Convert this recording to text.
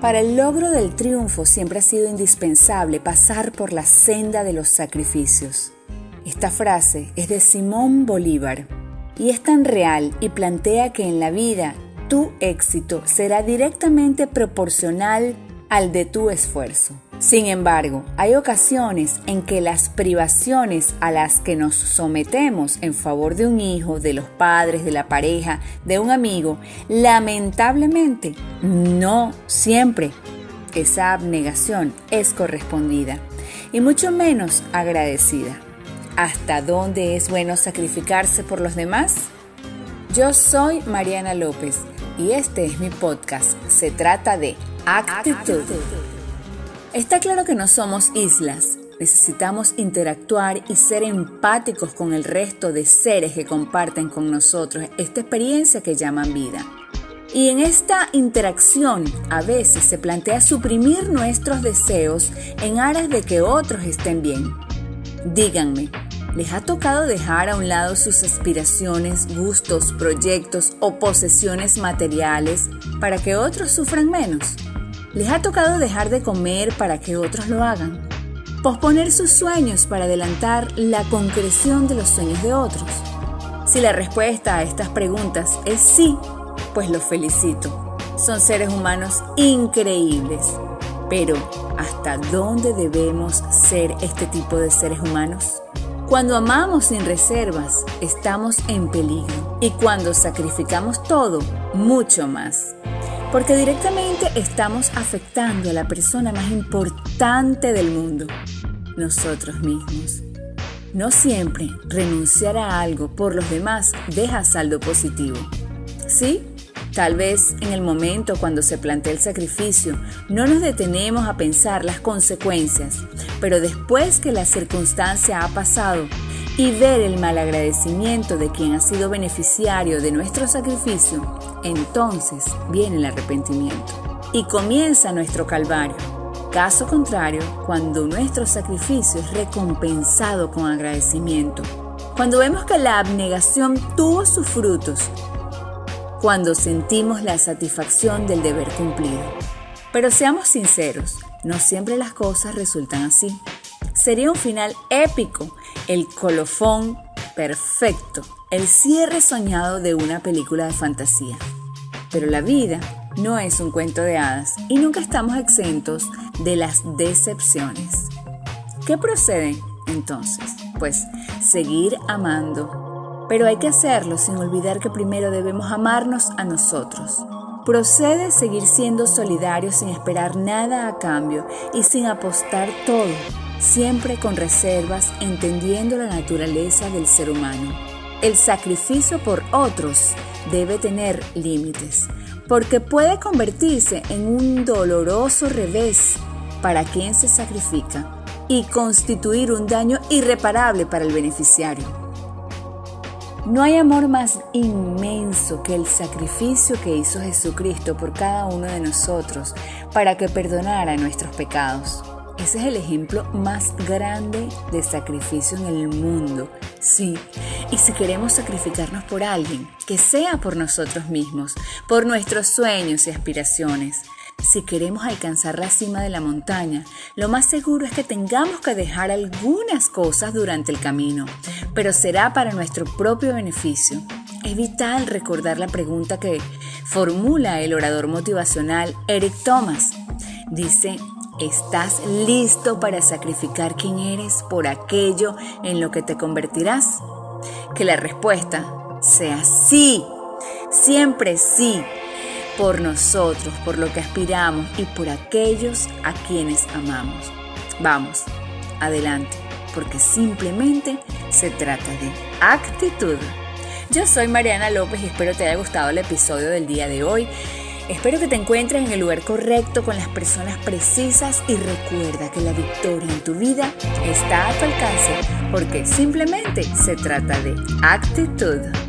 Para el logro del triunfo siempre ha sido indispensable pasar por la senda de los sacrificios. Esta frase es de Simón Bolívar y es tan real y plantea que en la vida tu éxito será directamente proporcional al de tu esfuerzo. Sin embargo, hay ocasiones en que las privaciones a las que nos sometemos en favor de un hijo, de los padres, de la pareja, de un amigo, lamentablemente no siempre esa abnegación es correspondida y mucho menos agradecida. ¿Hasta dónde es bueno sacrificarse por los demás? Yo soy Mariana López y este es mi podcast. Se trata de actitud. Está claro que no somos islas. Necesitamos interactuar y ser empáticos con el resto de seres que comparten con nosotros esta experiencia que llaman vida. Y en esta interacción a veces se plantea suprimir nuestros deseos en aras de que otros estén bien. Díganme, ¿les ha tocado dejar a un lado sus aspiraciones, gustos, proyectos o posesiones materiales para que otros sufran menos? ¿Les ha tocado dejar de comer para que otros lo hagan? ¿Posponer sus sueños para adelantar la concreción de los sueños de otros? Si la respuesta a estas preguntas es sí, pues los felicito. Son seres humanos increíbles. Pero, ¿hasta dónde debemos ser este tipo de seres humanos? Cuando amamos sin reservas, estamos en peligro. Y cuando sacrificamos todo, mucho más porque directamente estamos afectando a la persona más importante del mundo, nosotros mismos. No siempre renunciar a algo por los demás deja saldo positivo. ¿Sí? Tal vez en el momento cuando se plantea el sacrificio no nos detenemos a pensar las consecuencias, pero después que la circunstancia ha pasado y ver el malagradecimiento de quien ha sido beneficiario de nuestro sacrificio, entonces viene el arrepentimiento y comienza nuestro calvario. Caso contrario, cuando nuestro sacrificio es recompensado con agradecimiento, cuando vemos que la abnegación tuvo sus frutos, cuando sentimos la satisfacción del deber cumplido. Pero seamos sinceros, no siempre las cosas resultan así. Sería un final épico, el colofón perfecto, el cierre soñado de una película de fantasía. Pero la vida no es un cuento de hadas y nunca estamos exentos de las decepciones. ¿Qué procede entonces? Pues seguir amando. Pero hay que hacerlo sin olvidar que primero debemos amarnos a nosotros. Procede seguir siendo solidarios sin esperar nada a cambio y sin apostar todo siempre con reservas, entendiendo la naturaleza del ser humano. El sacrificio por otros debe tener límites, porque puede convertirse en un doloroso revés para quien se sacrifica y constituir un daño irreparable para el beneficiario. No hay amor más inmenso que el sacrificio que hizo Jesucristo por cada uno de nosotros para que perdonara nuestros pecados. Ese es el ejemplo más grande de sacrificio en el mundo. Sí, y si queremos sacrificarnos por alguien, que sea por nosotros mismos, por nuestros sueños y aspiraciones. Si queremos alcanzar la cima de la montaña, lo más seguro es que tengamos que dejar algunas cosas durante el camino, pero será para nuestro propio beneficio. Es vital recordar la pregunta que formula el orador motivacional Eric Thomas. Dice, ¿Estás listo para sacrificar quién eres por aquello en lo que te convertirás? Que la respuesta sea sí, siempre sí, por nosotros, por lo que aspiramos y por aquellos a quienes amamos. Vamos, adelante, porque simplemente se trata de actitud. Yo soy Mariana López y espero te haya gustado el episodio del día de hoy. Espero que te encuentres en el lugar correcto con las personas precisas y recuerda que la victoria en tu vida está a tu alcance porque simplemente se trata de actitud.